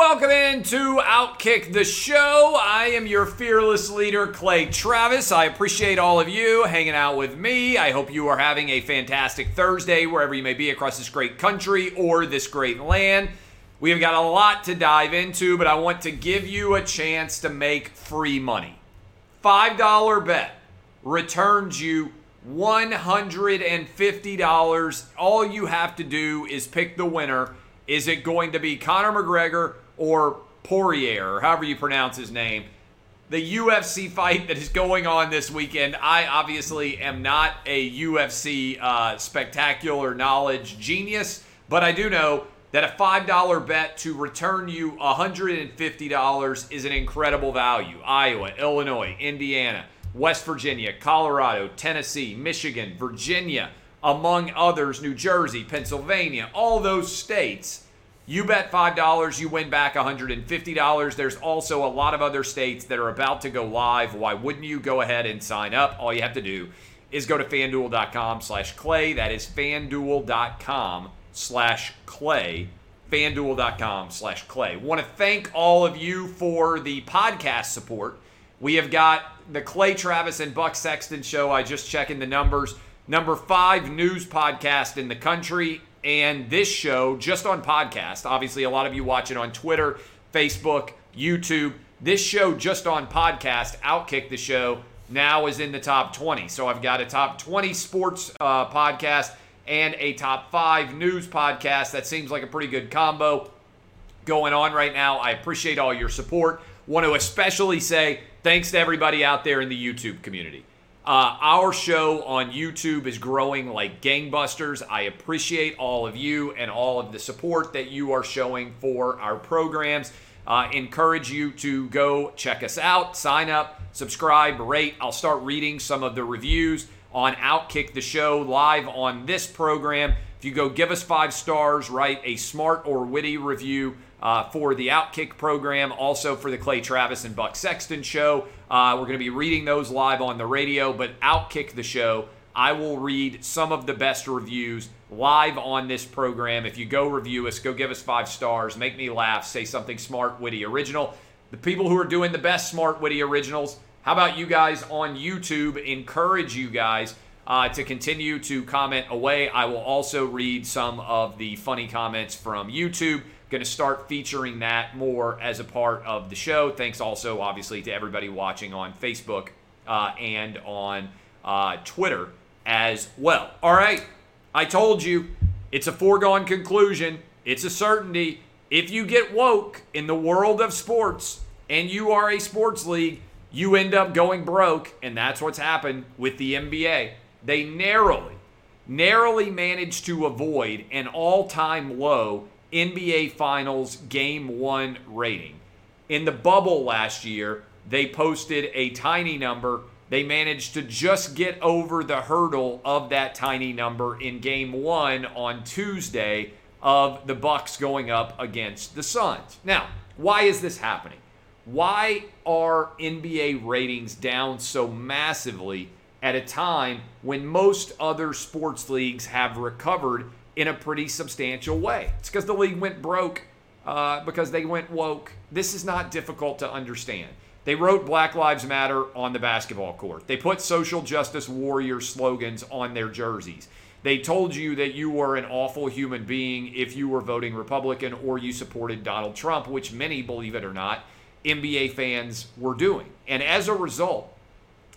Welcome into Outkick the Show. I am your fearless leader, Clay Travis. I appreciate all of you hanging out with me. I hope you are having a fantastic Thursday wherever you may be across this great country or this great land. We have got a lot to dive into, but I want to give you a chance to make free money. $5 bet returns you $150. All you have to do is pick the winner. Is it going to be Conor McGregor or Poirier, or however you pronounce his name? The UFC fight that is going on this weekend. I obviously am not a UFC uh, spectacular knowledge genius, but I do know that a $5 bet to return you $150 is an incredible value. Iowa, Illinois, Indiana, West Virginia, Colorado, Tennessee, Michigan, Virginia, among others, New Jersey, Pennsylvania, all those states. You bet $5, you win back $150. There's also a lot of other states that are about to go live. Why wouldn't you go ahead and sign up? All you have to do is go to fanduel.com slash clay. That is fanduel.com slash clay. Fanduel.com slash clay. Want to thank all of you for the podcast support. We have got the Clay Travis and Buck Sexton show. I just checking the numbers. Number five news podcast in the country. And this show just on podcast. Obviously, a lot of you watch it on Twitter, Facebook, YouTube. This show just on podcast, Outkick the Show, now is in the top 20. So I've got a top 20 sports uh, podcast and a top five news podcast. That seems like a pretty good combo going on right now. I appreciate all your support. Want to especially say thanks to everybody out there in the YouTube community. Uh, our show on YouTube is growing like gangbusters. I appreciate all of you and all of the support that you are showing for our programs. Uh, encourage you to go check us out, sign up, subscribe, rate. I'll start reading some of the reviews on Outkick the Show live on this program. If you go give us five stars, write a smart or witty review uh, for the Outkick program, also for the Clay Travis and Buck Sexton show. Uh, we're going to be reading those live on the radio, but Outkick the show, I will read some of the best reviews live on this program. If you go review us, go give us five stars, make me laugh, say something smart, witty, original. The people who are doing the best smart, witty originals, how about you guys on YouTube? Encourage you guys uh, to continue to comment away. I will also read some of the funny comments from YouTube. Going to start featuring that more as a part of the show. Thanks also, obviously, to everybody watching on Facebook uh, and on uh, Twitter as well. All right, I told you it's a foregone conclusion, it's a certainty. If you get woke in the world of sports and you are a sports league, you end up going broke, and that's what's happened with the NBA. They narrowly, narrowly managed to avoid an all time low NBA Finals Game 1 rating. In the bubble last year, they posted a tiny number. They managed to just get over the hurdle of that tiny number in Game 1 on Tuesday of the Bucks going up against the Suns. Now, why is this happening? Why are NBA ratings down so massively at a time when most other sports leagues have recovered in a pretty substantial way. It's because the league went broke, uh, because they went woke. This is not difficult to understand. They wrote Black Lives Matter on the basketball court. They put social justice warrior slogans on their jerseys. They told you that you were an awful human being if you were voting Republican or you supported Donald Trump, which many, believe it or not, NBA fans were doing. And as a result,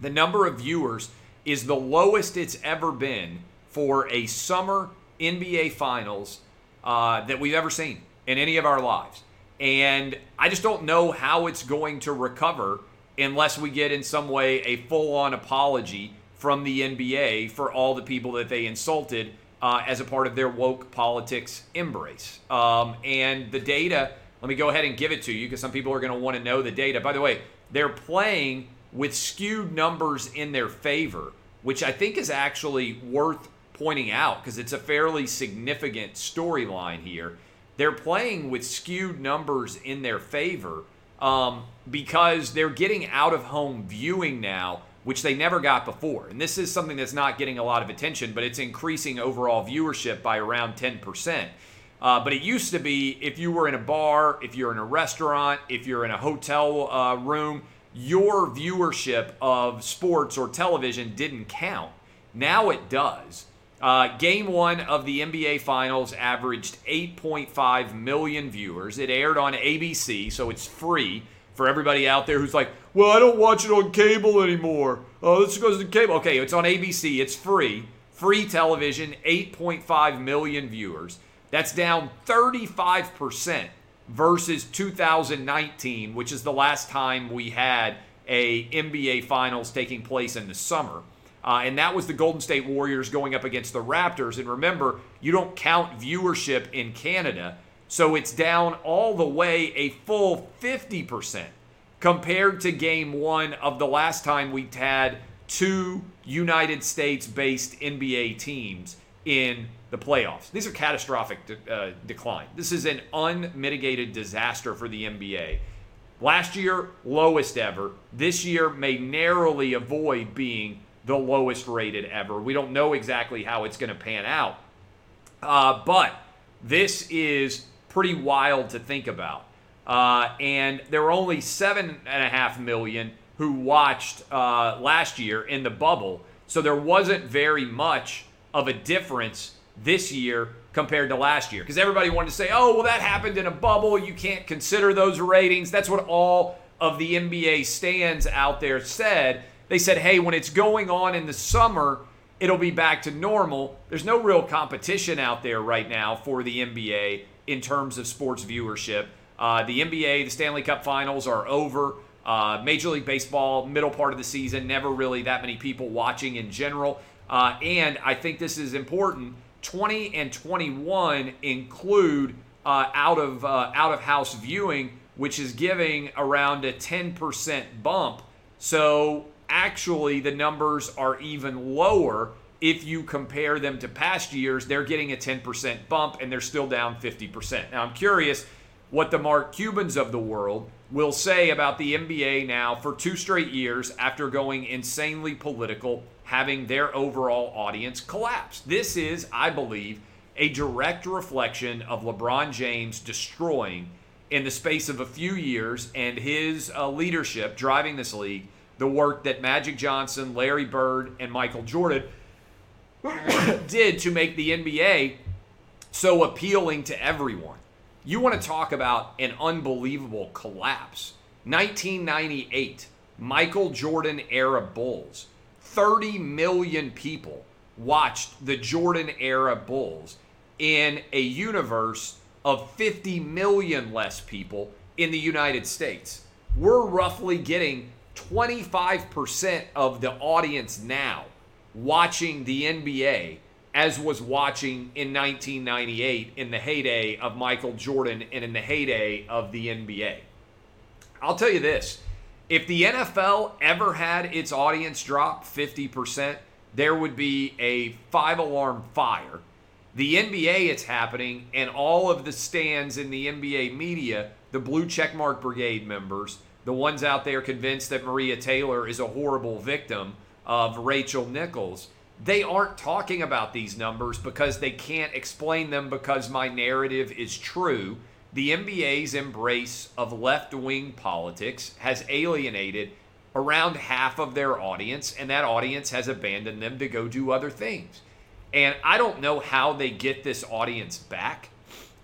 the number of viewers is the lowest it's ever been for a summer NBA Finals uh, that we've ever seen in any of our lives. And I just don't know how it's going to recover unless we get in some way a full on apology from the NBA for all the people that they insulted uh, as a part of their woke politics embrace. Um, and the data Let me go ahead and give it to you because some people are going to want to know the data. By the way, they're playing with skewed numbers in their favor, which I think is actually worth pointing out because it's a fairly significant storyline here. They're playing with skewed numbers in their favor um, because they're getting out of home viewing now, which they never got before. And this is something that's not getting a lot of attention, but it's increasing overall viewership by around 10%. Uh, but it used to be if you were in a bar, if you're in a restaurant, if you're in a hotel uh, room, your viewership of sports or television didn't count. Now it does. Uh, game one of the NBA Finals averaged 8.5 million viewers. It aired on ABC, so it's free for everybody out there who's like, well, I don't watch it on cable anymore. Oh, this goes to cable. Okay, it's on ABC, it's free. Free television, 8.5 million viewers. That's down 35% versus 2019, which is the last time we had a NBA Finals taking place in the summer. Uh, and that was the Golden State Warriors going up against the Raptors. And remember, you don't count viewership in Canada, so it's down all the way a full 50% compared to game one of the last time we had two United States based NBA teams in the playoffs. These are catastrophic de- uh, decline. This is an unmitigated disaster for the NBA. Last year, lowest ever. This year may narrowly avoid being the lowest rated ever. We don't know exactly how it's going to pan out. Uh, but this is pretty wild to think about. Uh, and there were only seven and a half million who watched uh, last year in the bubble. So there wasn't very much of a difference this year compared to last year. Because everybody wanted to say, oh, well, that happened in a bubble. You can't consider those ratings. That's what all of the NBA stands out there said. They said, hey, when it's going on in the summer, it'll be back to normal. There's no real competition out there right now for the NBA in terms of sports viewership. Uh, the NBA, the Stanley Cup finals are over. Uh, Major League Baseball, middle part of the season, never really that many people watching in general. Uh, and I think this is important. 20 and 21 include uh, out of uh, out of house viewing, which is giving around a 10% bump. So actually, the numbers are even lower if you compare them to past years. They're getting a 10% bump, and they're still down 50%. Now, I'm curious what the Mark Cubans of the world will say about the NBA now for two straight years after going insanely political having their overall audience collapse. This is, I believe, a direct reflection of LeBron James destroying in the space of a few years and his uh, leadership driving this league the work that Magic Johnson, Larry Bird, and Michael Jordan did to make the NBA so appealing to everyone. You want to talk about an unbelievable collapse. 1998, Michael Jordan era Bulls 30 million people watched the Jordan era Bulls in a universe of 50 million less people in the United States. We're roughly getting 25% of the audience now watching the NBA as was watching in 1998 in the heyday of Michael Jordan and in the heyday of the NBA. I'll tell you this if the NFL ever had its audience drop 50%, there would be a five alarm fire. The NBA, it's happening, and all of the stands in the NBA media, the blue checkmark brigade members, the ones out there convinced that Maria Taylor is a horrible victim of Rachel Nichols, they aren't talking about these numbers because they can't explain them because my narrative is true the NBA's embrace of left wing politics has alienated around half of their audience, and that audience has abandoned them to go do other things. And I don't know how they get this audience back.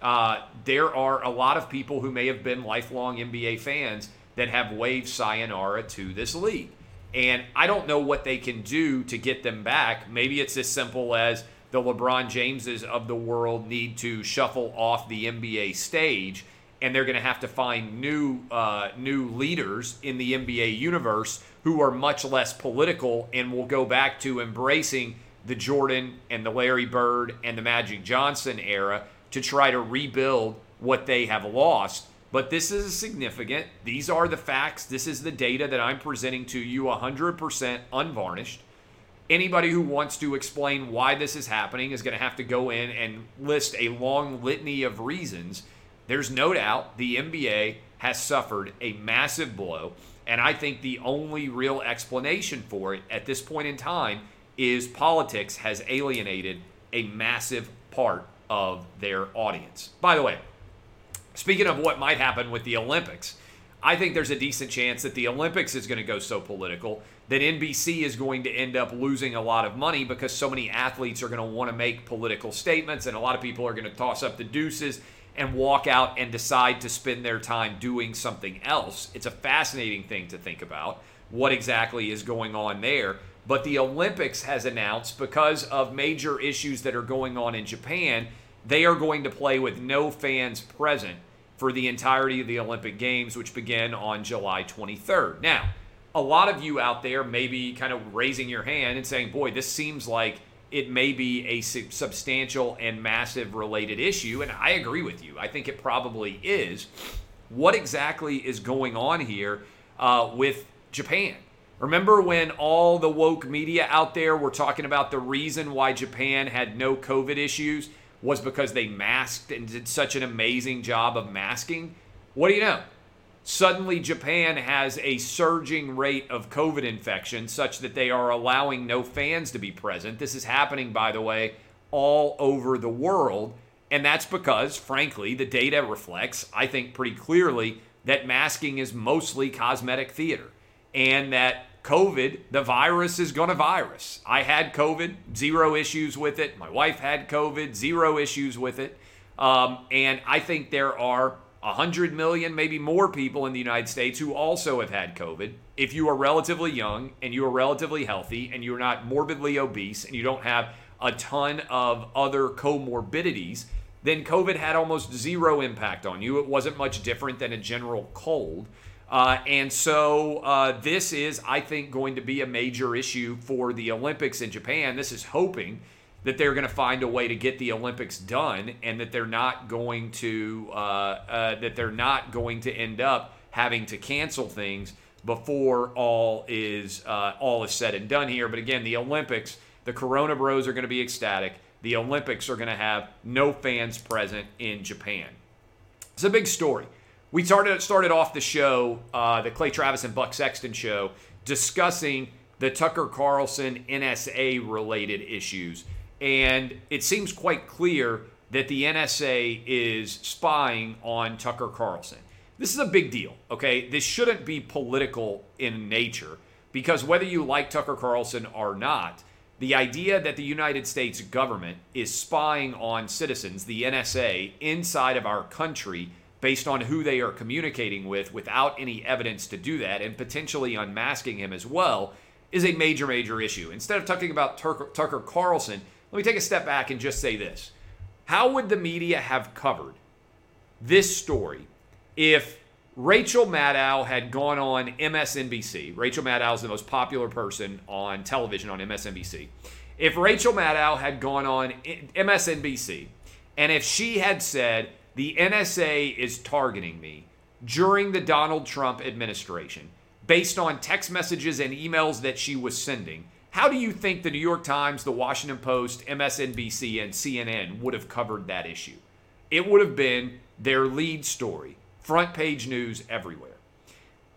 Uh, there are a lot of people who may have been lifelong NBA fans that have waved sayonara to this league. And I don't know what they can do to get them back. Maybe it's as simple as the LeBron Jameses of the world need to shuffle off the NBA stage, and they're going to have to find new uh, new leaders in the NBA universe who are much less political and will go back to embracing the Jordan and the Larry Bird and the Magic Johnson era to try to rebuild what they have lost. But this is significant. These are the facts. This is the data that I'm presenting to you 100% unvarnished. Anybody who wants to explain why this is happening is going to have to go in and list a long litany of reasons. There's no doubt the NBA has suffered a massive blow. And I think the only real explanation for it at this point in time is politics has alienated a massive part of their audience. By the way, speaking of what might happen with the Olympics, I think there's a decent chance that the Olympics is going to go so political that NBC is going to end up losing a lot of money because so many athletes are going to want to make political statements and a lot of people are going to toss up the deuces and walk out and decide to spend their time doing something else. It's a fascinating thing to think about what exactly is going on there. But the Olympics has announced because of major issues that are going on in Japan, they are going to play with no fans present for the entirety of the Olympic Games, which begin on July 23rd. Now, a lot of you out there may be kind of raising your hand and saying, boy, this seems like it may be a substantial and massive related issue. And I agree with you. I think it probably is. What exactly is going on here uh, with Japan? Remember when all the woke media out there were talking about the reason why Japan had no COVID issues? Was because they masked and did such an amazing job of masking. What do you know? Suddenly, Japan has a surging rate of COVID infection such that they are allowing no fans to be present. This is happening, by the way, all over the world. And that's because, frankly, the data reflects, I think, pretty clearly that masking is mostly cosmetic theater and that COVID, the virus is going to virus. I had COVID, zero issues with it. My wife had COVID, zero issues with it. Um, and I think there are 100 million, maybe more people in the United States who also have had COVID. If you are relatively young and you are relatively healthy and you're not morbidly obese and you don't have a ton of other comorbidities, then COVID had almost zero impact on you. It wasn't much different than a general cold. Uh, and so uh, this is, I think, going to be a major issue for the Olympics in Japan. This is hoping that they're going to find a way to get the Olympics done, and that they're not going to uh, uh, that they're not going to end up having to cancel things before all is uh, all is said and done here. But again, the Olympics, the Corona Bros are going to be ecstatic. The Olympics are going to have no fans present in Japan. It's a big story. We started started off the show, uh, the Clay Travis and Buck Sexton show, discussing the Tucker Carlson NSA related issues, and it seems quite clear that the NSA is spying on Tucker Carlson. This is a big deal, okay? This shouldn't be political in nature because whether you like Tucker Carlson or not, the idea that the United States government is spying on citizens, the NSA, inside of our country based on who they are communicating with without any evidence to do that and potentially unmasking him as well is a major, major issue. Instead of talking about Tucker, Tucker Carlson, let me take a step back and just say this. How would the media have covered this story if Rachel Maddow had gone on MSNBC? Rachel Maddow is the most popular person on television on MSNBC. If Rachel Maddow had gone on MSNBC and if she had said, the NSA is targeting me during the Donald Trump administration based on text messages and emails that she was sending. How do you think the New York Times, the Washington Post, MSNBC, and CNN would have covered that issue? It would have been their lead story, front page news everywhere.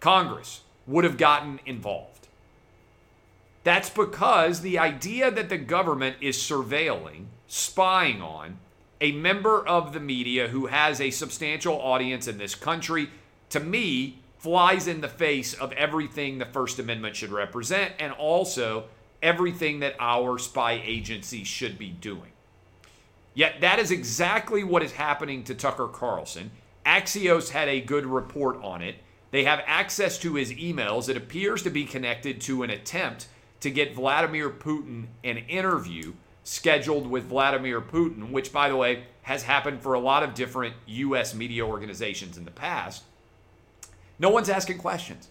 Congress would have gotten involved. That's because the idea that the government is surveilling, spying on, a member of the media who has a substantial audience in this country, to me, flies in the face of everything the First Amendment should represent and also everything that our spy agency should be doing. Yet that is exactly what is happening to Tucker Carlson. Axios had a good report on it. They have access to his emails. It appears to be connected to an attempt to get Vladimir Putin an interview scheduled with Vladimir Putin, which, by the way, has happened for a lot of different U.S. media organizations in the past. No one's asking questions.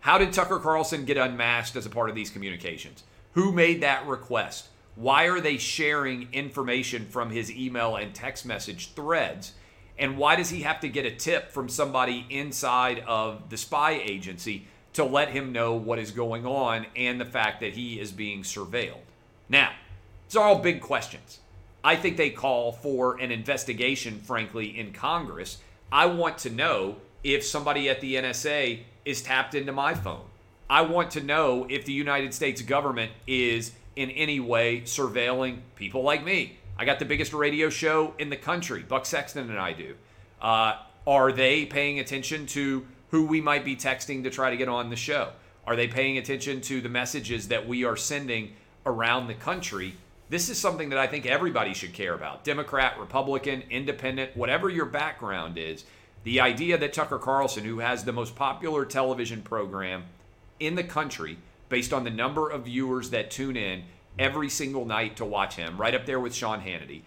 How did Tucker Carlson get unmasked as a part of these communications? Who made that request? Why are they sharing information from his email and text message threads? And why does he have to get a tip from somebody inside of the spy agency to let him know what is going on and the fact that he is being surveilled? Now, these are all big questions. I think they call for an investigation, frankly, in Congress. I want to know if somebody at the NSA is tapped into my phone. I want to know if the United States government is in any way surveilling people like me. I got the biggest radio show in the country. Buck Sexton and I do. Uh, are they paying attention to who we might be texting to try to get on the show? Are they paying attention to the messages that we are sending around the country? This is something that I think everybody should care about Democrat, Republican, independent, whatever your background is. The idea that Tucker Carlson, who has the most popular television program in the country, based on the number of viewers that tune in every single night to watch him, right up there with Sean Hannity,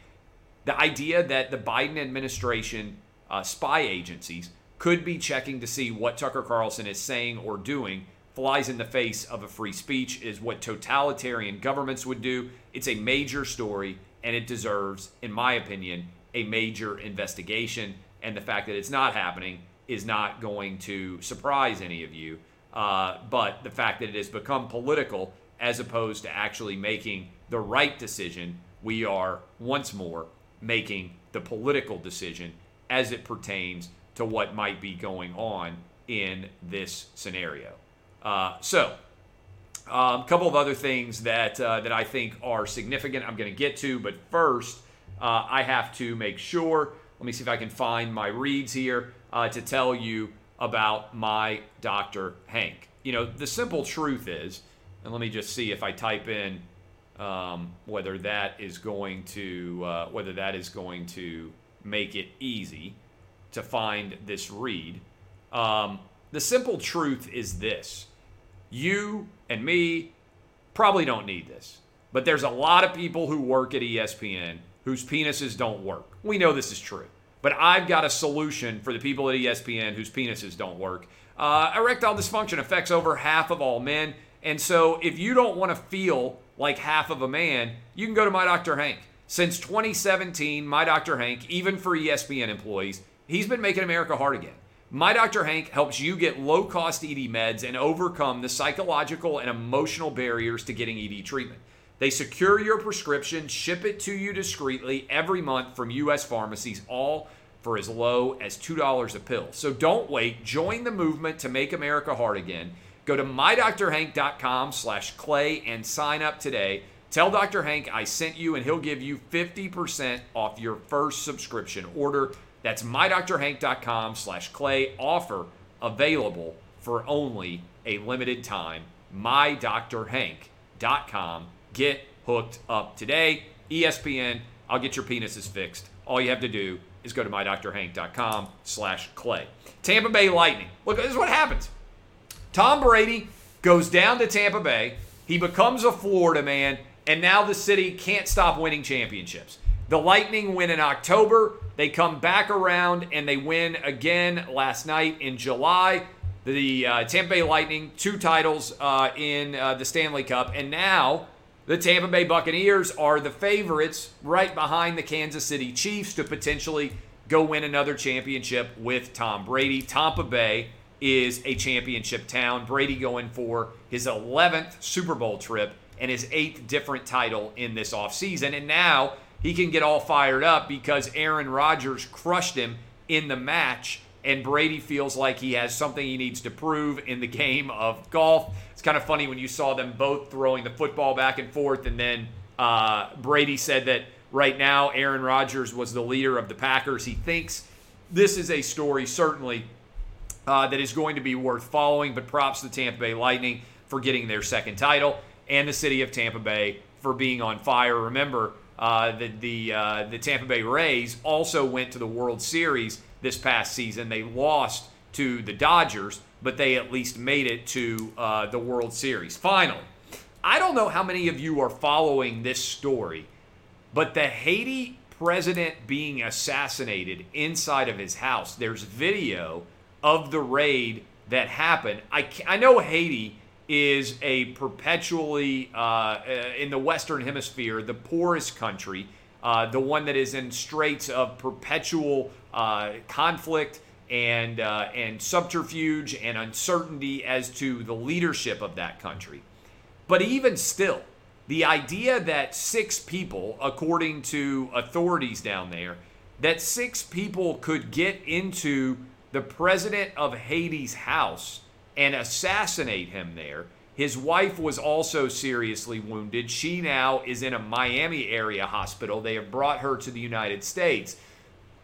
the idea that the Biden administration uh, spy agencies could be checking to see what Tucker Carlson is saying or doing flies in the face of a free speech is what totalitarian governments would do. It's a major story and it deserves, in my opinion, a major investigation. And the fact that it's not happening is not going to surprise any of you. Uh, but the fact that it has become political as opposed to actually making the right decision, we are once more making the political decision as it pertains to what might be going on in this scenario. Uh, so, a um, couple of other things that uh, that I think are significant. I'm going to get to, but first, uh, I have to make sure. Let me see if I can find my reads here uh, to tell you about my Dr. Hank. You know, the simple truth is, and let me just see if I type in um, whether that is going to uh, whether that is going to make it easy to find this read. Um, the simple truth is this you and me probably don't need this. But there's a lot of people who work at ESPN whose penises don't work. We know this is true. But I've got a solution for the people at ESPN whose penises don't work. Uh, erectile dysfunction affects over half of all men. And so if you don't want to feel like half of a man, you can go to My Dr. Hank. Since 2017, My Dr. Hank, even for ESPN employees, he's been making America hard again. My Dr. Hank helps you get low cost ED meds and overcome the psychological and emotional barriers to getting ED treatment. They secure your prescription, ship it to you discreetly every month from U.S. pharmacies, all for as low as $2 a pill. So don't wait. Join the movement to make America hard again. Go to mydrhank.com slash clay and sign up today. Tell Dr. Hank I sent you and he'll give you 50% off your first subscription order. That's mydoctorhank.com slash clay Offer available for only a limited time. Mydoctorhank.com. Get hooked up today. ESPN, I'll get your penises fixed. All you have to do is go to mydoctorhank.com slash clay. Tampa Bay Lightning. Look, this is what happens. Tom Brady goes down to Tampa Bay. He becomes a Florida man, and now the city can't stop winning championships. The Lightning win in October. They come back around and they win again last night in July. The uh, Tampa Bay Lightning, two titles uh, in uh, the Stanley Cup. And now the Tampa Bay Buccaneers are the favorites right behind the Kansas City Chiefs to potentially go win another championship with Tom Brady. Tampa Bay is a championship town. Brady going for his 11th Super Bowl trip and his eighth different title in this offseason. And now he can get all fired up because Aaron Rodgers crushed him in the match, and Brady feels like he has something he needs to prove in the game of golf. It's kind of funny when you saw them both throwing the football back and forth, and then uh, Brady said that right now Aaron Rodgers was the leader of the Packers. He thinks this is a story, certainly, uh, that is going to be worth following, but props to the Tampa Bay Lightning for getting their second title and the city of Tampa Bay for being on fire. Remember, uh, the the uh, the Tampa Bay Rays also went to the World Series this past season. They lost to the Dodgers, but they at least made it to uh, the World Series. Finally, I don't know how many of you are following this story, but the Haiti president being assassinated inside of his house. There's video of the raid that happened. I I know Haiti is a perpetually, uh, in the Western Hemisphere, the poorest country. uh, the one that is in straits of perpetual uh, conflict and uh, and subterfuge and uncertainty as to the leadership of that country. But even still, the idea that six people, according to authorities down there, that six people could get into the president of Haiti's house and assassinate him there. His wife was also seriously wounded. She now is in a Miami area hospital. They have brought her to the United States.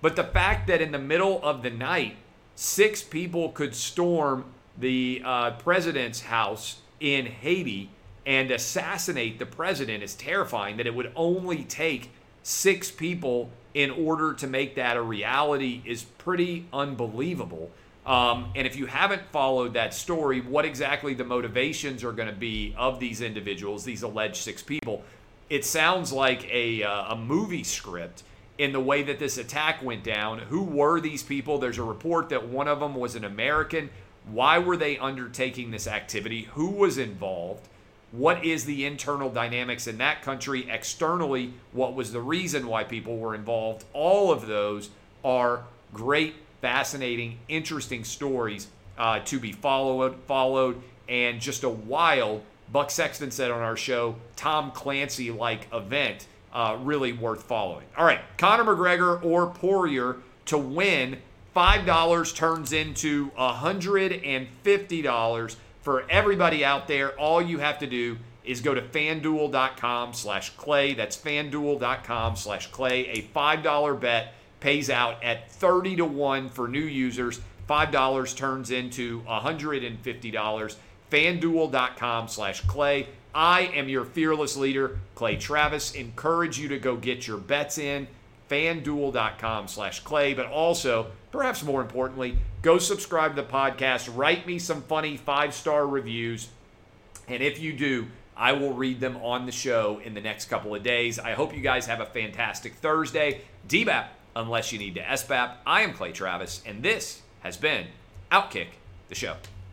But the fact that in the middle of the night, six people could storm the uh, president's house in Haiti and assassinate the president is terrifying. That it would only take six people in order to make that a reality is pretty unbelievable. Um, and if you haven't followed that story, what exactly the motivations are going to be of these individuals, these alleged six people, it sounds like a, uh, a movie script in the way that this attack went down. Who were these people? There's a report that one of them was an American. Why were they undertaking this activity? Who was involved? what is the internal dynamics in that country externally what was the reason why people were involved all of those are great fascinating interesting stories uh, to be followed followed and just a wild buck sexton said on our show tom clancy like event uh, really worth following all right conor mcgregor or poirier to win $5 turns into $150 for everybody out there, all you have to do is go to fanduel.com slash clay. That's fanduel.com slash clay. A $5 bet pays out at 30 to 1 for new users. $5 turns into $150. Fanduel.com slash clay. I am your fearless leader, Clay Travis. Encourage you to go get your bets in. Fanduel.com slash clay. But also, perhaps more importantly, go subscribe to the podcast, write me some funny five star reviews, and if you do, I will read them on the show in the next couple of days. I hope you guys have a fantastic Thursday. DBAP, unless you need to SBAP. I am Clay Travis, and this has been Outkick the Show.